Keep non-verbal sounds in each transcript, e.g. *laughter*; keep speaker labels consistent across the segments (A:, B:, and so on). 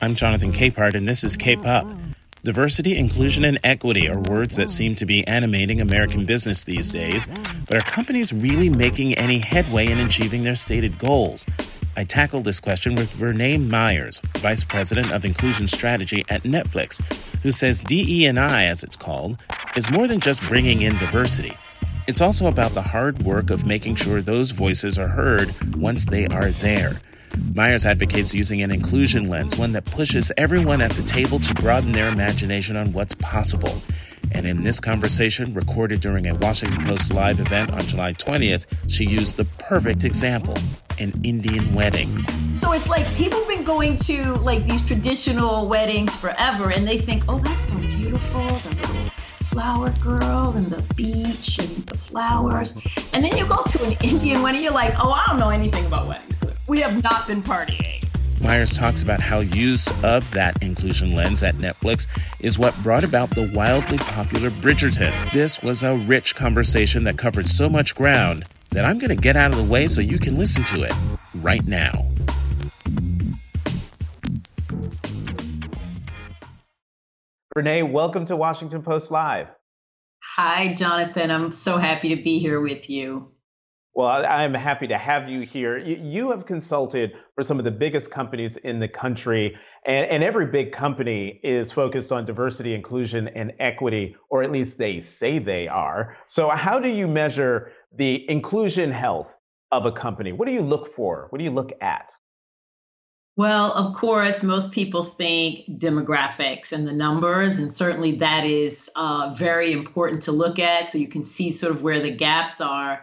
A: I'm Jonathan Capehart, and this is Cape Up. Diversity, inclusion, and equity are words that seem to be animating American business these days, but are companies really making any headway in achieving their stated goals? I tackled this question with Vernā Myers, Vice President of Inclusion Strategy at Netflix, who says DE&I, as it's called, is more than just bringing in diversity. It's also about the hard work of making sure those voices are heard once they are there. Myers advocates using an inclusion lens, one that pushes everyone at the table to broaden their imagination on what's possible. And in this conversation, recorded during a Washington Post live event on July 20th, she used the perfect example an Indian wedding.
B: So it's like people have been going to like these traditional weddings forever and they think, oh, that's so beautiful. The little flower girl and the beach and the flowers. And then you go to an Indian wedding, you're like, oh, I don't know anything about weddings. We have not been partying.
A: Myers talks about how use of that inclusion lens at Netflix is what brought about the wildly popular Bridgerton. This was a rich conversation that covered so much ground that I'm going to get out of the way so you can listen to it right now. Vernā, welcome to Washington Post Live.
B: Hi, Jonathan. I'm so happy to be here with you.
A: Well, I'm happy to have you here. You have consulted for some of the biggest companies in the country, and, and, every big company is focused on diversity, inclusion, and equity, or at least they say they are. So, how do you measure the inclusion health of a company? What do you look for? What do you look at?
B: Well, of course, most people think demographics and the numbers, and certainly that is uh, very important to look at so you can see sort of where the gaps are.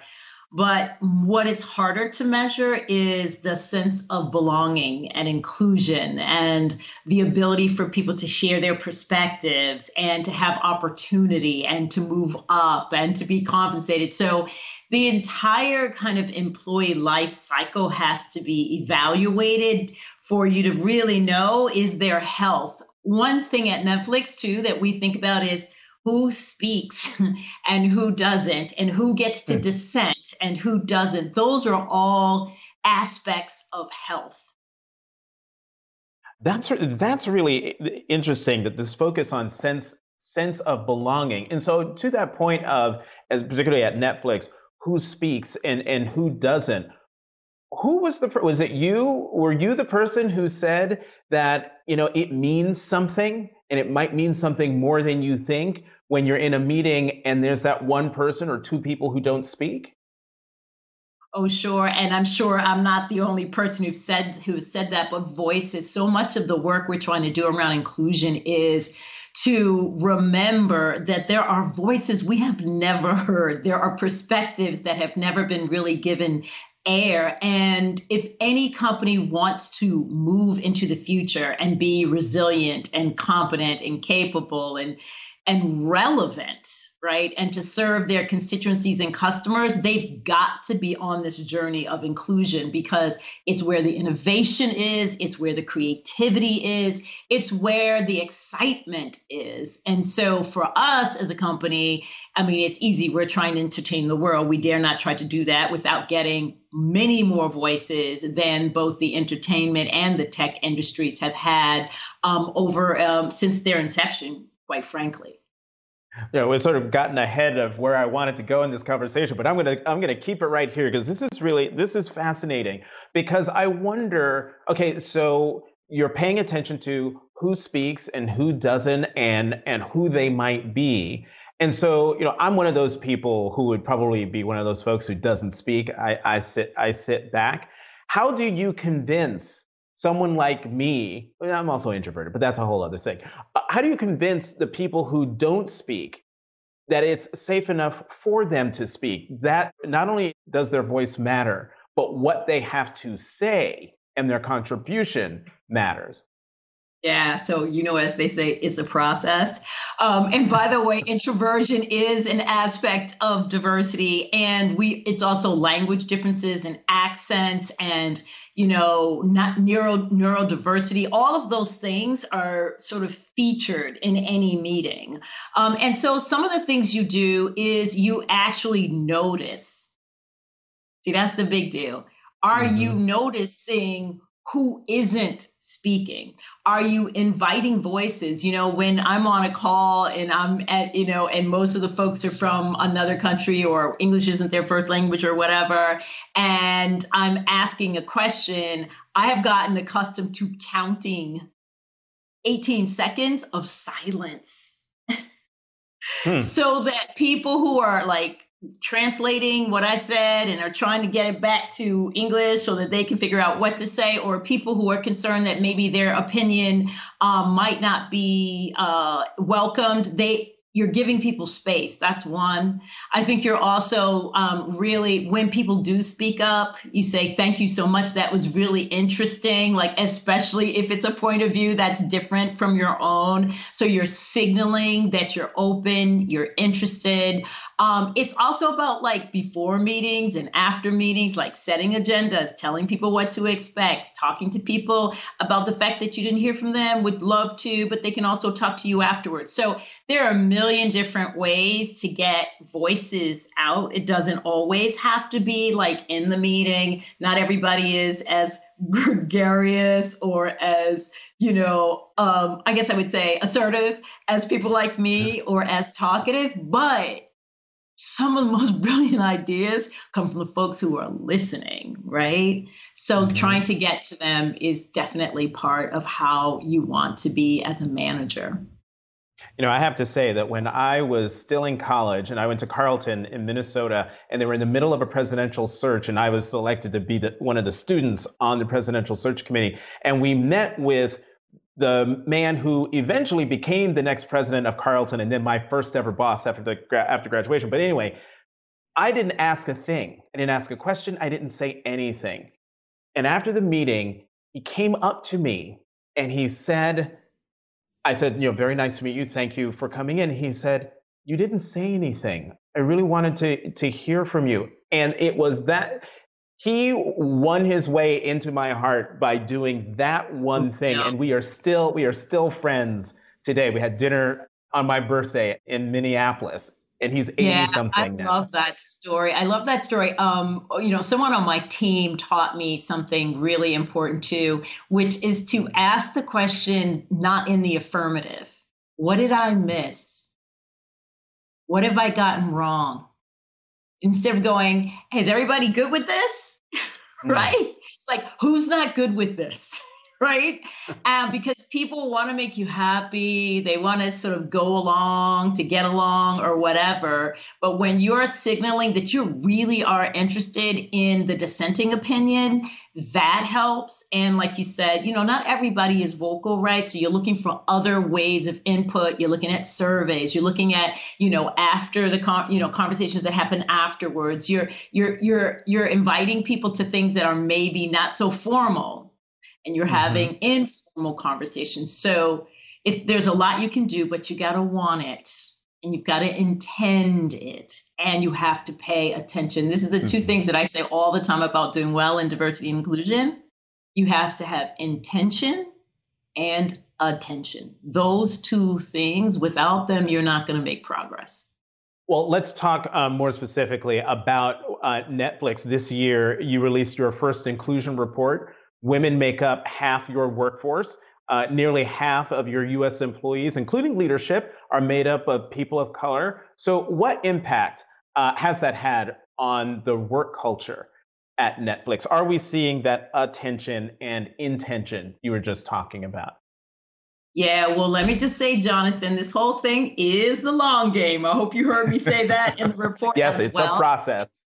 B: But what is harder to measure is the sense of belonging and inclusion and the ability for people to share their perspectives and to have opportunity and to move up and to be compensated. So the entire kind of employee life cycle has to be evaluated for you to really know is their health. One thing at Netflix, too, that we think about is who speaks *laughs* and who doesn't, and who gets to mm. dissent and who doesn't. Those are all aspects of health.
A: That's that's really interesting that this focus on sense sense of belonging. And so to that point of as particularly at Netflix, who speaks and and who doesn't. Who was the was it you? Were you the person who said that, you know, it means something and it might mean something more than you think when you're in a meeting and there's that one person or two people who don't speak?
B: Oh, sure. And I'm sure I'm not the only person who said who said that, but voices. So much of the work we're trying to do around inclusion is to remember that there are voices we have never heard. There are perspectives that have never been really given air. And if any company wants to move into the future and be resilient and competent and capable and and relevant, right? And to serve their constituencies and customers, they've got to be on this journey of inclusion because it's where the innovation is, it's where the creativity is, it's where the excitement is. And so for us as a company, I mean, it's easy. We're trying to entertain the world. We dare not try to do that without getting many more voices than both the entertainment and the tech industries have had um, over um, since their inception quite frankly.
A: Yeah, we've sort of gotten ahead of where I wanted to go in this conversation, but I'm gonna I'm gonna keep it right here because this is really this is fascinating because I wonder. Okay, so you're paying attention to who speaks and who doesn't, and and who they might be. And so, you know, I'm one of those people who would probably be one of those folks who doesn't speak. I, I sit I sit back. How do you convince someone like me, I'm also introverted, but that's a whole other thing. Uh, how do you convince the people who don't speak that it's safe enough for them to speak? That not only does their voice matter, but what they have to say and their contribution matters.
B: Yeah, so you know, as they say, it's a process. Um, and by the way, introversion is an aspect of diversity, and we it's also language differences and accents and you know, not neuro neurodiversity. All of those things are sort of featured in any meeting. Um, and so some of the things you do is you actually notice. See, that's the big deal. Are mm-hmm. you noticing who isn't speaking? Are you inviting voices? You know when i'm on a call and i'm at you know and most of the folks are from another country or english isn't their first language or whatever and i'm asking a question i have gotten accustomed to counting 18 seconds of silence. Hmm. *laughs* so that people who are like translating what I said and are trying to get it back to English so that they can figure out what to say, or people who are concerned that maybe their opinion um, might not be uh, welcomed. They you're giving people space. That's one. I think you're also um, really, when people do speak up, you say, thank you so much. That was really interesting. Like, especially if it's a point of view that's different from your own. So you're signaling that you're open, you're interested. Um, it's also about like before meetings and after meetings, like setting agendas, telling people what to expect, talking to people about the fact that you didn't hear from them, would love to, but they can also talk to you afterwards. So there are a million different ways to get voices out. It doesn't always have to be like in the meeting. Not everybody is as *laughs* gregarious or as you know um, i guess i would say assertive as people like me or as talkative but some of the most *laughs* brilliant ideas come from the folks who are listening, right? So mm-hmm. trying to get to them is definitely part of how you want to be as a manager.
C: You know, I have to say that when I was still in college and I went to Carleton in Minnesota and they were in the middle of a presidential search and I was selected to be the, one of the students on the presidential search committee and we met with the man who eventually became the next president of Carleton and then my first ever boss after the after graduation. But anyway, I didn't ask a thing. I didn't ask a question. I didn't say anything. And after the meeting, he came up to me and he said, I said, you know, very nice to meet you. Thank you for coming in. He said, you didn't say anything. I really wanted to to hear from you. And it was that he won his way into my heart by doing that one mm, thing yeah. and we are still we are still friends today we had dinner on my birthday in minneapolis and he's 80 yeah, something I
B: now. love that story. I love that story. Um, you know, someone on my team taught me something really important too, which is to ask the question not in the affirmative. What did I miss? What have I gotten wrong? Instead of going, is everybody good with this? *laughs* right? It's like, who's not good with this? *laughs* right? Um, because people want to make you happy. They want to sort of go along to get along or whatever. But when you're signaling that you really are interested in the dissenting opinion, that helps. And like you said, you know, not everybody is vocal, right? So you're looking for other ways of input. You're looking at surveys. You're looking at, you know, after the con- you know conversations that happen afterwards. You're you're you're you're inviting people to things that are maybe not so formal and you're mm-hmm. having informal conversations. So if there's a lot you can do, but you got to want it and you've got to intend it and you have to pay attention. This is the 2 mm-hmm. things that I say all the time about doing well in diversity and inclusion. You have to have intention and attention. Those two things, without them, you're not going to make progress.
C: Well, let's talk um, more specifically about uh, Netflix. This year, you released your first inclusion report Women make up half your workforce. Uh, nearly half of your US employees, including leadership, are made up of people of color. So, what impact uh, has that had on the work culture at Netflix? Are we seeing that attention and intention you were just talking about?
B: Yeah, well, let me just say, Jonathan, this whole thing is the long game. I hope you heard me say that in the report. *laughs*
C: yes, it's
B: well.
C: a process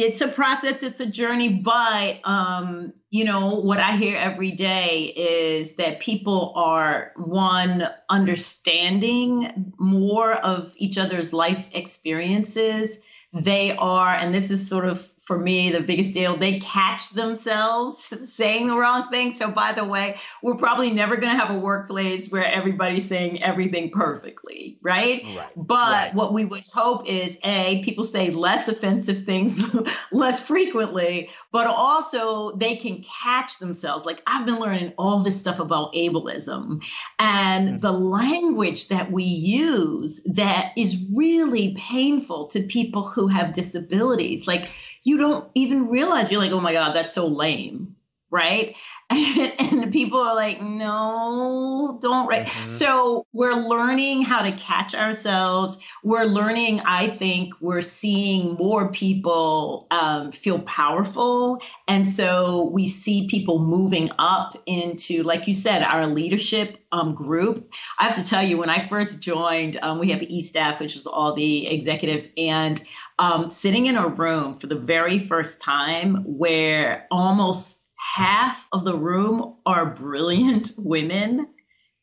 B: it's a process it's a journey but um you know what i hear every day is that people are one understanding more of each other's life experiences. They are and this is sort of for me the biggest deal they catch themselves *laughs* saying the wrong thing so by the way we're probably never going to have a workplace where everybody's saying everything perfectly right, right. but right. what we would hope is a people say less offensive things *laughs* less frequently but also they can catch themselves like i've been learning all this stuff about ableism and mm-hmm. the language that we use that is really painful to people who have disabilities like you don't even realize you're like, oh my God, that's so lame. Right? *laughs* And, and people are like, no, don't write. Mm-hmm. So we're learning how to catch ourselves. We're learning, I think, we're seeing more people um, feel powerful. And so we see people moving up into, like you said, our leadership um, group. I have to tell you, when I first joined, um, we have E staff, which is all the executives, and um, sitting in a room for the very first time where almost half of the room are brilliant *laughs* women.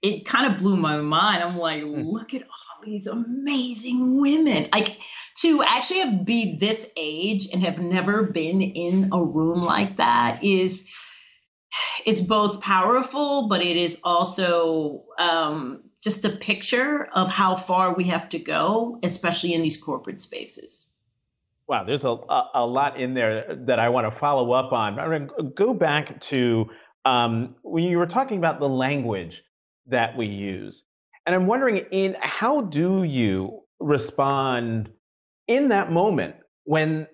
B: It kind of blew my mind. I'm like hmm. look at all these amazing women. Like to actually have be this age and have never been in a room like that is is both powerful but it is also um, just a picture of how far we have to go especially in these corporate spaces
C: Wow, there's a, a, lot in there that I want to follow up on. I'm going to go back to um, when you were talking about the language that we use. And I'm wondering, in how do you respond in that moment when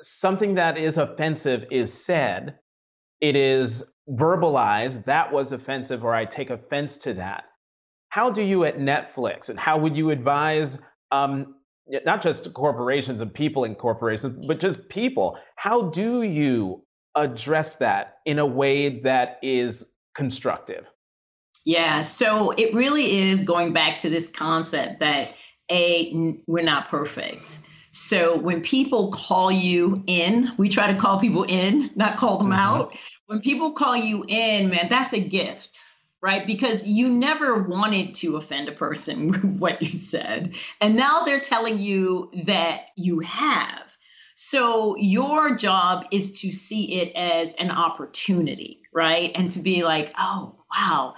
C: something that is offensive is said, it is verbalized, that was offensive, or I take offense to that. How do you at Netflix, and how would you advise um, not just corporations and people in corporations, but just people. How do you address that in a way that is constructive?
B: Yeah, so it really is going back to this concept that A, we're not perfect. So when people call you in, we try to call people in, not call them mm-hmm. out. When people call you in, man, that's a gift right? Because you never wanted to offend a person *laughs* with what you said. And now they're telling you that you have. So your job is to see it as an opportunity, right? And to be like, oh, wow,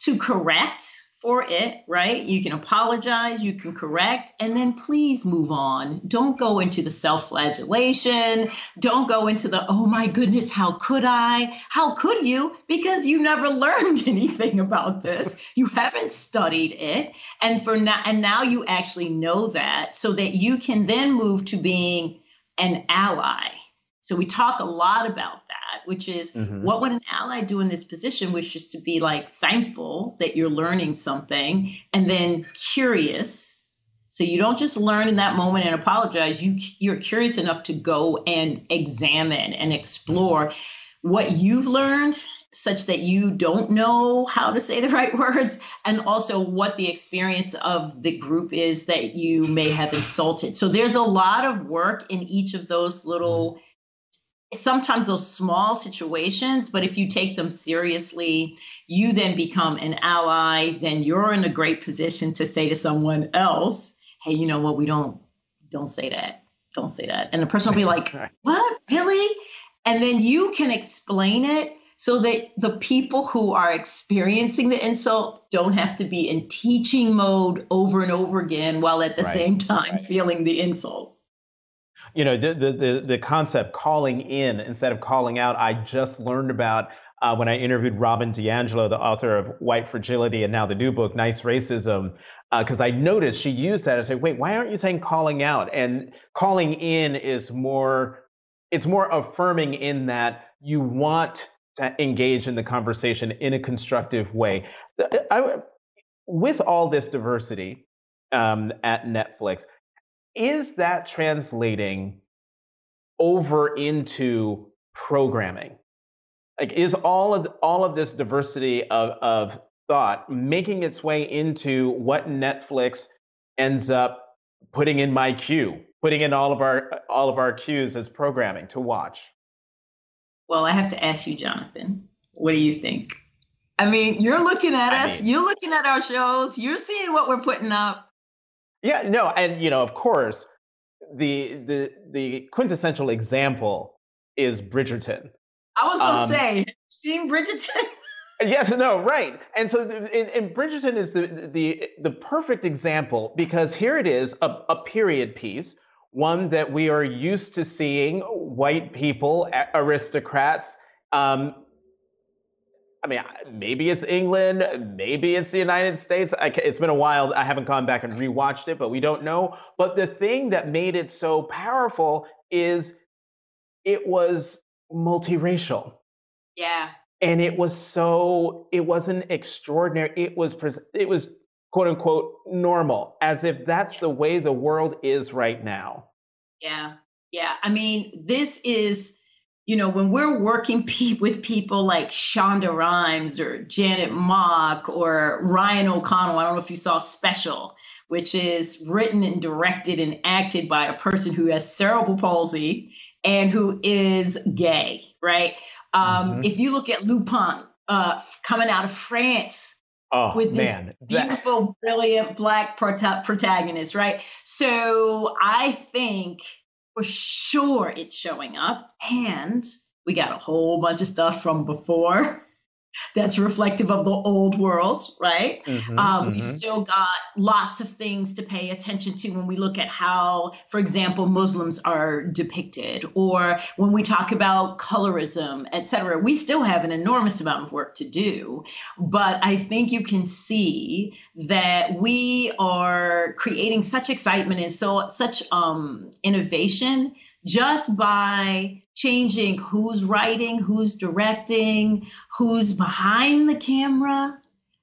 B: to correct for it, right? You can apologize, you can correct, and then please move on. Don't go into the self flagellation. Don't go into the, oh my goodness, how could I? How could you? Because you never *laughs* learned anything about this. You haven't studied it. And for now, and now you actually know that so that you can then move to being an ally. So we talk a lot about which is mm-hmm. what would an ally do in this position, which is to be like thankful that you're learning something and then curious. So you don't just learn in that moment and apologize. You you're curious enough to go and examine and explore what you've learned such that you don't know how to say the *laughs* right words and also what the experience of the group is that you may have insulted so there's a lot of work in each of those little sometimes those small situations, but if you take them seriously, you then become an ally. Then you're in a great position to say to someone else, "Hey, you know what? We don't don't say that. Don't say that." And the person will be *laughs* like, "What? Really?" And then you can explain it so that the people who are experiencing the insult don't have to be in teaching mode over and over again while at the right. same time right. feeling the insult
C: you know the, the the the concept calling in instead of calling out i just learned about uh, when i interviewed robin diangelo the author of white fragility and now the new book nice racism because uh, i noticed she used that. I said wait why aren't you saying calling out? And calling in is more it's more affirming in that you want to engage in the conversation in a constructive way. I, with all this diversity um, at netflix is that translating over into programming? Like, is all of all of this diversity of, of thought making its way into what Netflix ends up putting in my queue, putting in all of our all of our queues as programming to watch?
B: Well, I have to ask you, Jonathan. What do you think? I mean, you're looking at I us, mean, you're looking at our shows, you're seeing what we're putting up.
C: Yeah, no, and you know, of course, the the the quintessential example is Bridgerton.
B: I was going to um, say, *laughs* seeing Bridgerton. *laughs*
C: yes, no, right. And so, and, and Bridgerton is the the the perfect example because here it is, a, a period piece, one that we are used to seeing white people, aristocrats, um, I mean, maybe it's England, maybe it's the United States. I, it's been a while. I haven't gone back and rewatched it, but we don't know. But the thing that made it so powerful is it was multiracial.
B: Yeah.
C: And it was so it wasn't extraordinary. It was it was quote unquote normal, as if that's yeah. the way the world is right now.
B: Yeah. Yeah. I mean, this is you know, when we're working *laughs* pe- with people like Shonda Rhimes or Janet Mock or Ryan O'Connell, I don't know if you saw Special, which is written and directed and acted by a person who has cerebral palsy and who is gay, right? Um, mm-hmm. If you look at Lupin, uh, coming out of France,
C: Oh,
B: with this
C: man.
B: beautiful, brilliant black prota- protagonist, right? So I think for sure it's showing up. And we got a whole bunch of stuff from before that's reflective of the old world, right? Mm-hmm, um, mm-hmm. We've still got lots of things to pay attention to when we look at how, for example, Muslims are depicted, or when we talk about colorism, et cetera. We still have an enormous amount of work to do, but I think you can see that we are creating such excitement and so such um, innovation just by changing who's writing, who's directing, who's behind the camera,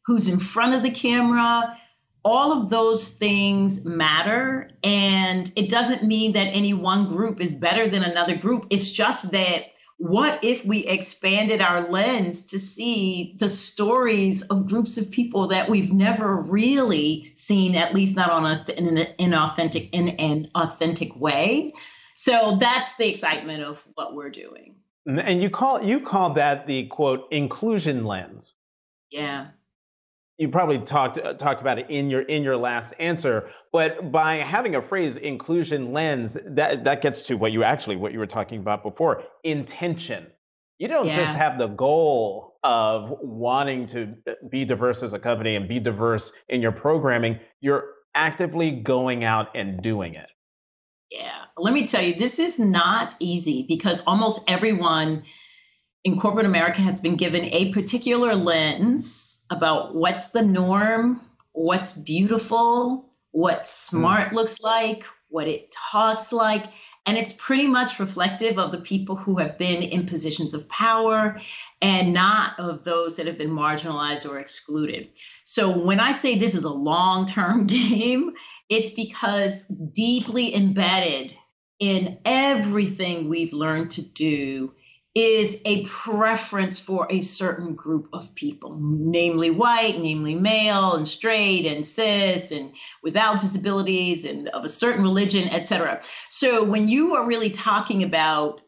B: who's in front of the camera. All of those things matter. And it doesn't mean that any one group is better than another group. It's just that what if we expanded our lens to see the stories of groups of people that we've never really seen, at least not on a, in an authentic in an authentic way? So that's the excitement of what we're doing.
C: And you call you call that the quote inclusion lens.
B: Yeah.
C: You probably talked uh, talked about it in your in your last answer, but by having a phrase inclusion lens, that that gets to what you actually what you were talking about before, intention. You don't yeah. just have the goal of wanting to uh, be diverse as a company and be diverse in your programming. You're actively going out and doing it.
B: Yeah. Let me tell you, this is not easy because almost everyone in corporate America has been given a particular lens about what's the norm, what's beautiful, what hmm. smart mm. looks like, what it talks like. And it's pretty much reflective of the people who have been in positions of power and not of those that have been marginalized or excluded. So when I say this is a long term *laughs* game, it's because deeply embedded in everything we've learned to do is a preference for a certain group of people, namely white, namely male and straight and cis and without disabilities and of a certain religion, etc. So when you are really talking about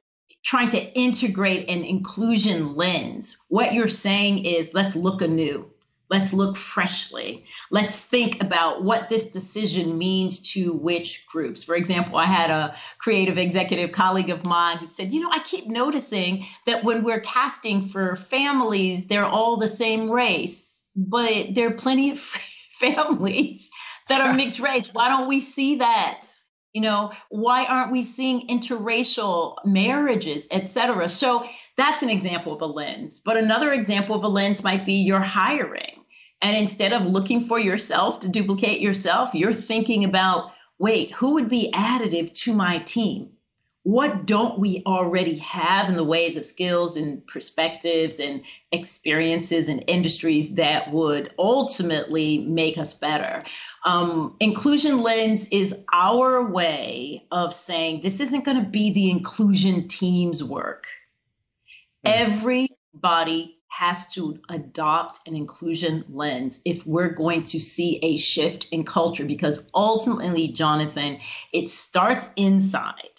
B: trying to integrate an inclusion lens, what you're saying is let's look anew. Let's look freshly. Let's think about what this decision means to which groups. For example, I had a creative executive colleague of mine who said, You know, I keep noticing that when we're casting for families, they're all the same race, but there are plenty of *laughs* families that are mixed race. Why don't we see that? you know why aren't we seeing interracial marriages et cetera so that's an example of a lens but another example of a lens might be your hiring and instead of looking for yourself to duplicate yourself you're thinking about wait who would be additive to my team what don't we already have in the ways of skills and perspectives and experiences and industries that would ultimately make us better? Um, inclusion lens is our way of saying this isn't going to be the inclusion team's work. Mm-hmm. Everybody has to adopt an inclusion lens if we're going to see a shift in culture because ultimately, Jonathan, it starts inside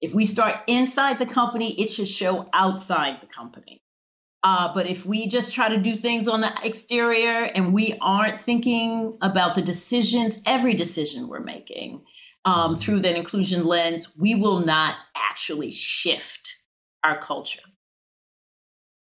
B: if we start inside the company, it should show outside the company. Uh, but if we just try to do things on the exterior and we aren't thinking about the decisions, every decision we're making um, through that inclusion lens, we will not actually shift our culture.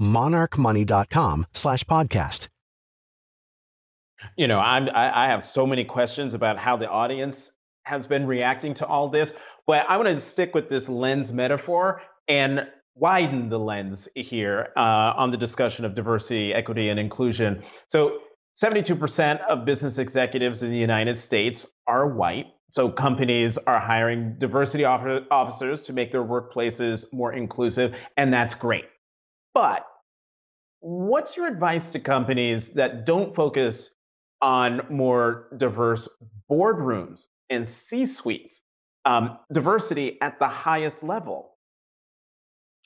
D: monarchmoney.com slash podcast.
C: You know, I'm, I, I have so many questions about how the audience has been reacting to all this, but I want to stick with this lens metaphor and widen the lens here uh, on the discussion of diversity, equity, and inclusion. So 72% of business executives in the United States are white. So companies are hiring diversity officers to make their workplaces more inclusive, and that's great. But what's your advice to companies that don't focus on more diverse boardrooms and C suites, um, diversity at the highest level?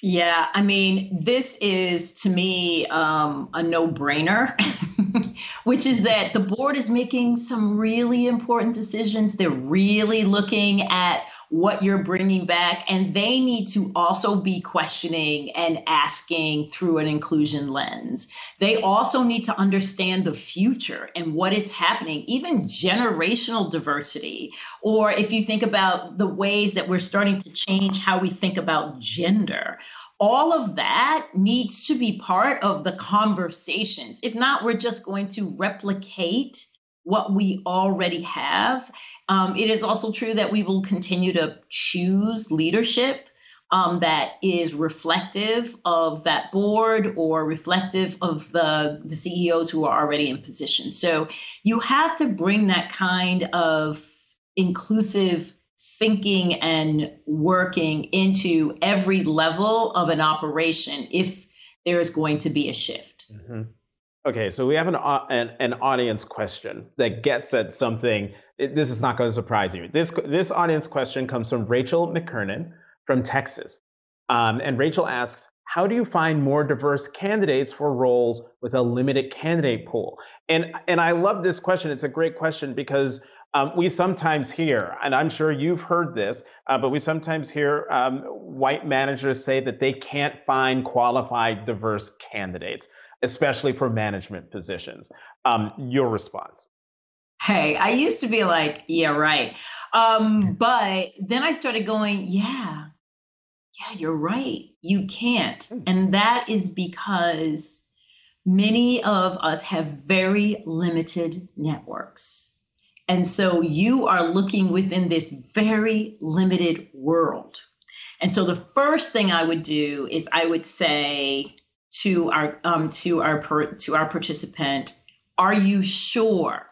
B: Yeah, I mean, this is to me um, a no brainer. *laughs* which is that the board is making some really important decisions. They're really looking at what you're bringing back, and they need to also be questioning and asking through an inclusion lens. They also need to understand the future and what is happening, even generational diversity. Or if you think about the ways that we're starting to change how we think about gender all of that needs to be part of the conversations. If not, we're just going to replicate what we already have. Um, it is also true that we will continue to choose leadership um, that is reflective of that board or reflective of the, the CEOs who are already in position. So you have to bring that kind of inclusive thinking and working into every level of an operation if there is going to be a shift.
C: Mm-hmm. Okay, so we have an, an, an audience question that gets at something. It, this is not going to surprise you. This this audience question comes from Rachel McKernan from Texas, um, and Rachel asks, "How do you find more diverse candidates for roles with a limited candidate pool?" And and I love this question. It's a great question because um, we sometimes hear, and I'm sure you've heard this, uh, but we sometimes hear um, white managers say that they can't find qualified, diverse candidates, especially for management positions. Um, your response?
B: Hey, I used to be like, yeah, right. Um, but then I started going, yeah, yeah, you're right. You can't. Hmm. And that is because many of us have very limited networks and so you are looking within this very limited world. And so the first thing I would do is I would say to our um, to our to our participant, are you sure?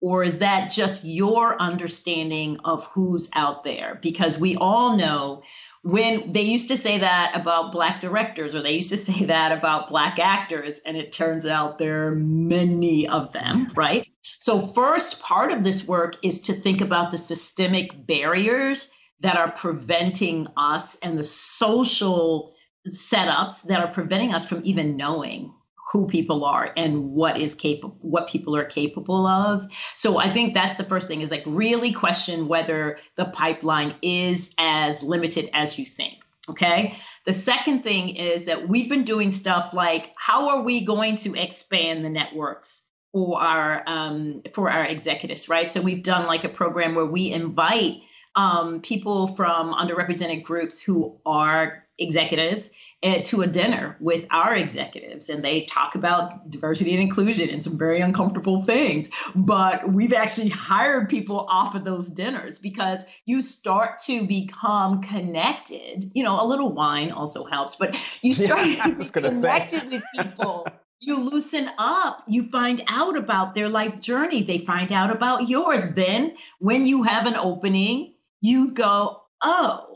B: Or is that just your understanding of who's out there? Because we all know when they used to say that about black directors or they used to *laughs* say that about black actors and it turns out there are many of them right so first part of this work is to think about the systemic barriers that are preventing us and the social setups that are preventing us from even knowing who people are and what is capable what people are capable of. So i think that's the first thing is like really question whether the pipeline is as limited as you think okay? The second thing is that we've been doing stuff like how are we going to expand the networks for our um, for our executives right? So we've done like a program where we invite um, people from underrepresented groups who are executives uh, to a dinner with our executives. And they talk about diversity and inclusion and some very uncomfortable things. But we've actually hired people off of those dinners because you start to become connected. You know a little wine also helps but you *laughs* start yeah, to be connected say. with people. You loosen up. You find out about their life journey. They find out about yours. Then when you have an opening you go oh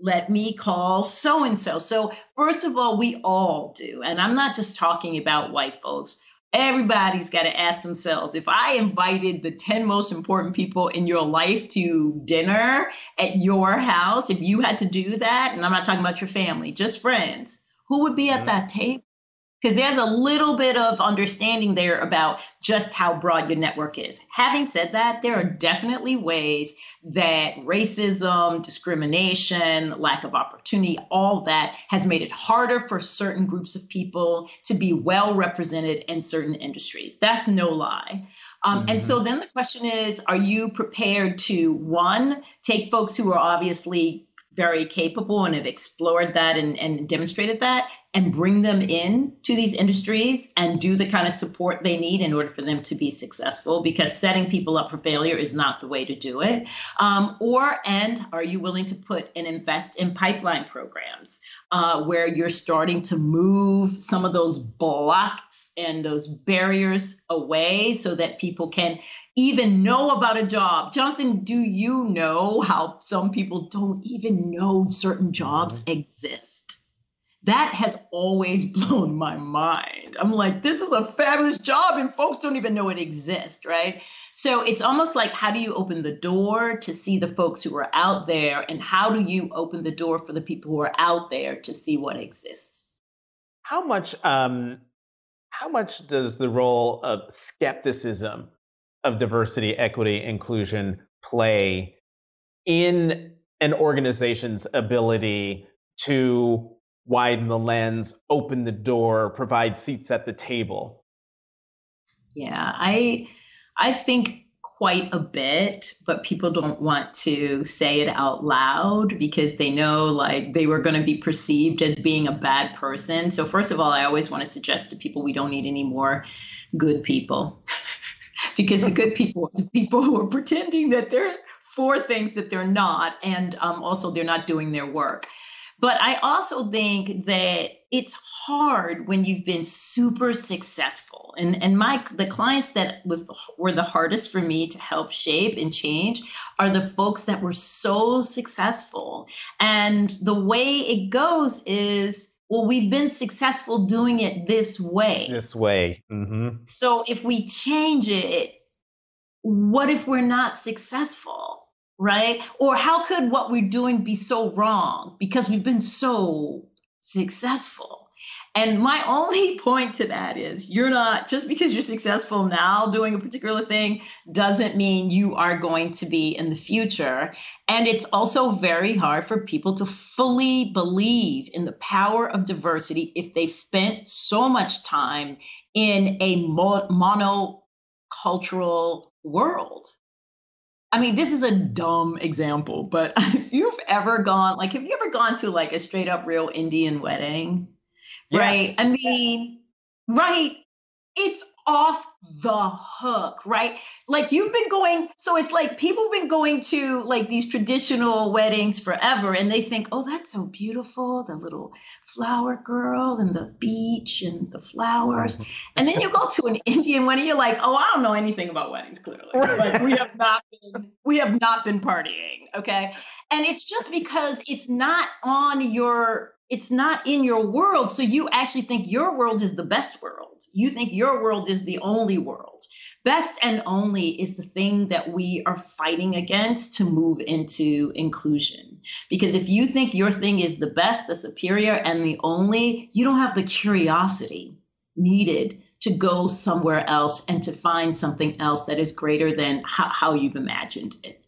B: let me call so and so. So, first of all, we all do. And I'm not just talking about white folks. Everybody's got to ask themselves if I invited the 10 most important people in your life to dinner at your house, if you had to do that, and I'm not talking about your family, just friends, who would be at that table? Because there's a little bit of understanding there about just how broad your network is. Having said that, there are definitely ways that racism, discrimination, lack of opportunity, all that has made it harder for certain groups of people to be well represented in certain industries. That's no lie. Um, mm-hmm. And so mm-hmm. then the question is are you prepared to, one, take folks who are obviously very capable and have explored that and, and demonstrated that and bring them in to these industries and do the kind of support they need in order for them to be successful because setting people up for failure is not the way to do it. Um, or and are you willing to put and invest in pipeline programs uh, where you're starting to move some of those blocks and those barriers away so that people can even know about a job? Jonathan do you know how some people don't even know certain jobs mm-hmm. exist that has always *laughs* blown my mind. I'm like, this is a fabulous job, and folks don't even know it exists, right? So it's almost like, how do you open the door to see the folks who are out there, and how do you open the door for the people who are out there to see what exists?
C: How much, um, how much does the role of skepticism of diversity, equity, inclusion play in an organization's ability to widen the lens, open the door, provide seats at the table?
B: Yeah, I I think quite a bit, but people don't want to say it out loud because they know like they were going to be perceived as being a bad person. So first of all, I always want to suggest to people we don't need any more good people. *laughs* because the good people are the people who are pretending that they're for things that they're not and um, also they're not doing their work but I also think that it's hard when you've been super successful. And and my the clients that was the, were the hardest for me to help shape and change are the folks that were so successful. And the way it goes is well, we've been successful doing it this way.
C: This way. Mm-hmm.
B: So if we change it, what if we're not successful? Right? Or how could what we're doing be so wrong because we've been so successful? And my *laughs* only point to that is you're not, just because you're successful now doing a particular thing doesn't mean you are going to be in the future. And it's also very hard for people to fully believe in the power of diversity if they've spent so much time in a monocultural world. I mean, this is a dumb example, but *laughs* if you've ever gone, like, have you ever gone to like a straight up real Indian wedding? Yes. Right. I mean, right. It's off the hook, right? Like you've been going, so it's like people have been going to like these traditional weddings forever and they think, oh, that's so beautiful, the little flower girl and the beach and the flowers. Mm-hmm. And then you go to an Indian wedding, you're like, oh, I don't know anything about weddings, clearly. Like we have not been, we have not been partying. Okay. And it's just because it's not on your it's not in your world. So you actually think your world is the best world. You think your world is the only world. Best and only is the thing that we are fighting against to move into inclusion. Because if you think your thing is the best, the superior, and the only, you don't have the curiosity needed to go somewhere else and to find something else that is greater than how, how you've imagined it.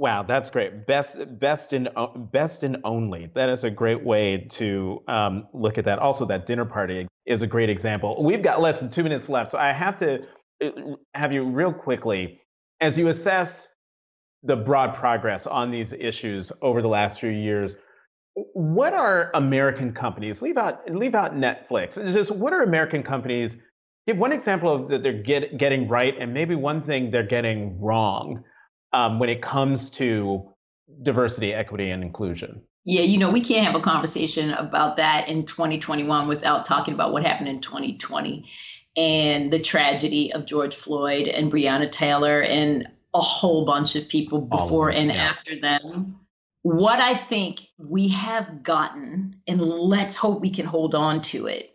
C: Wow, that's great. Best, best in, best in only. That is a great way to um, look at that. Also, that dinner party is a great example. We've got less than two minutes left, so I have to uh, have you real quickly, as you assess the broad progress on these issues over the last few years. What are American companies? Leave out, leave out Netflix. Just what are American companies? Give one example of that they're get, getting right, and maybe one thing they're getting wrong um, when it comes to diversity, equity, and inclusion.
B: Yeah, you know, we can't have a conversation about that in 2021 without talking about what happened in 2020 and the tragedy of George Floyd and Breonna Taylor and a whole bunch of people before them, and yeah. after them. What I think we have gotten, and let's hope we can hold on to it,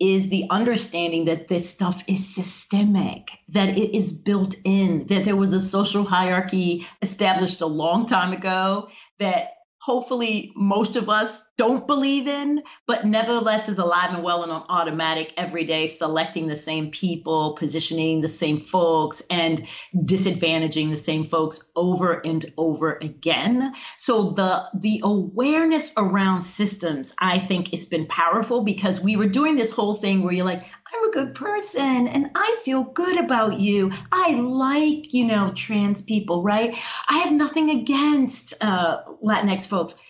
B: is the understanding that this stuff is systemic, that it is built in, that there was a social hierarchy established a long time ago, that hopefully most of us don't believe in, but nevertheless is alive and well and on automatic every day, selecting the same people, positioning the same folks, and disadvantaging the same folks over and over again. So the the awareness around systems, I think, has been powerful because we were doing this whole thing where you're like, I'm a good person and I feel good about you. I like, you know, trans people, right? I have nothing against uh, Latinx folks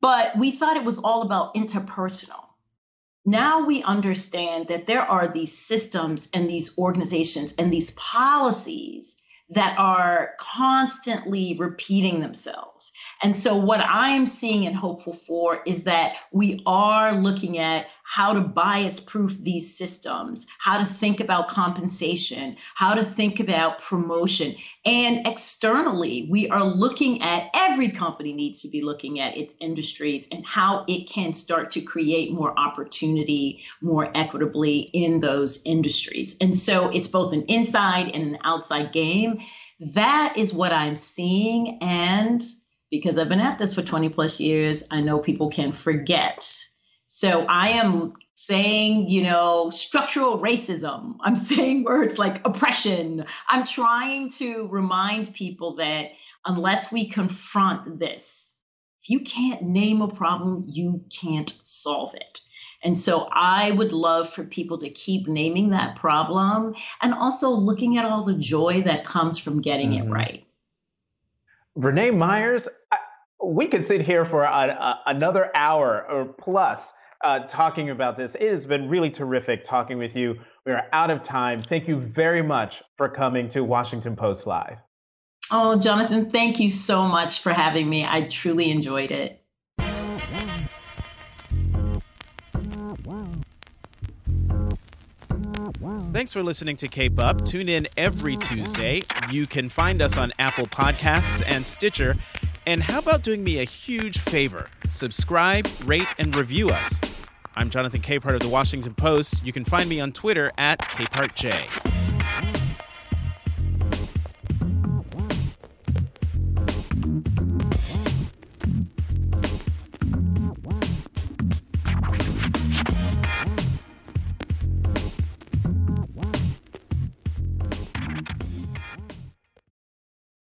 B: but we thought it was all about interpersonal. Now we understand that there are these systems and these organizations and these policies that are constantly repeating themselves. And so, what I'm seeing and hopeful for is that we are looking at how to bias proof these systems, how to think about compensation, how to think about promotion. And externally, we are looking at every company needs to be looking at its industries and how it can start to create more opportunity more equitably in those industries. And so, it's both an inside and an outside game. That is what I'm seeing. And because I've been at this for 20 plus years, I know people can forget. So I am saying, you know, structural racism. I'm *laughs* saying words like oppression. I'm trying to remind people that unless we confront this, if you can't name a problem, you can't solve it. And so I would love for people to keep naming that problem and also looking at all the joy that comes from getting mm-hmm. it right.
C: Vernā Myers, I, we could sit here for a, a, another hour or plus uh, talking about this. It has been really terrific talking with you. We are out of time. Thank you very much for coming to Washington Post Live.
B: Oh, Jonathan, thank you so much for having me. I truly enjoyed it.
A: Thanks for listening to Cape Up. Tune in every Tuesday. You can find us on Apple Podcasts and Stitcher. And how about doing me a huge favor? Subscribe, rate, and review us. I'm Jonathan Capehart of the Washington Post. You can find me on Twitter at CapehartJ.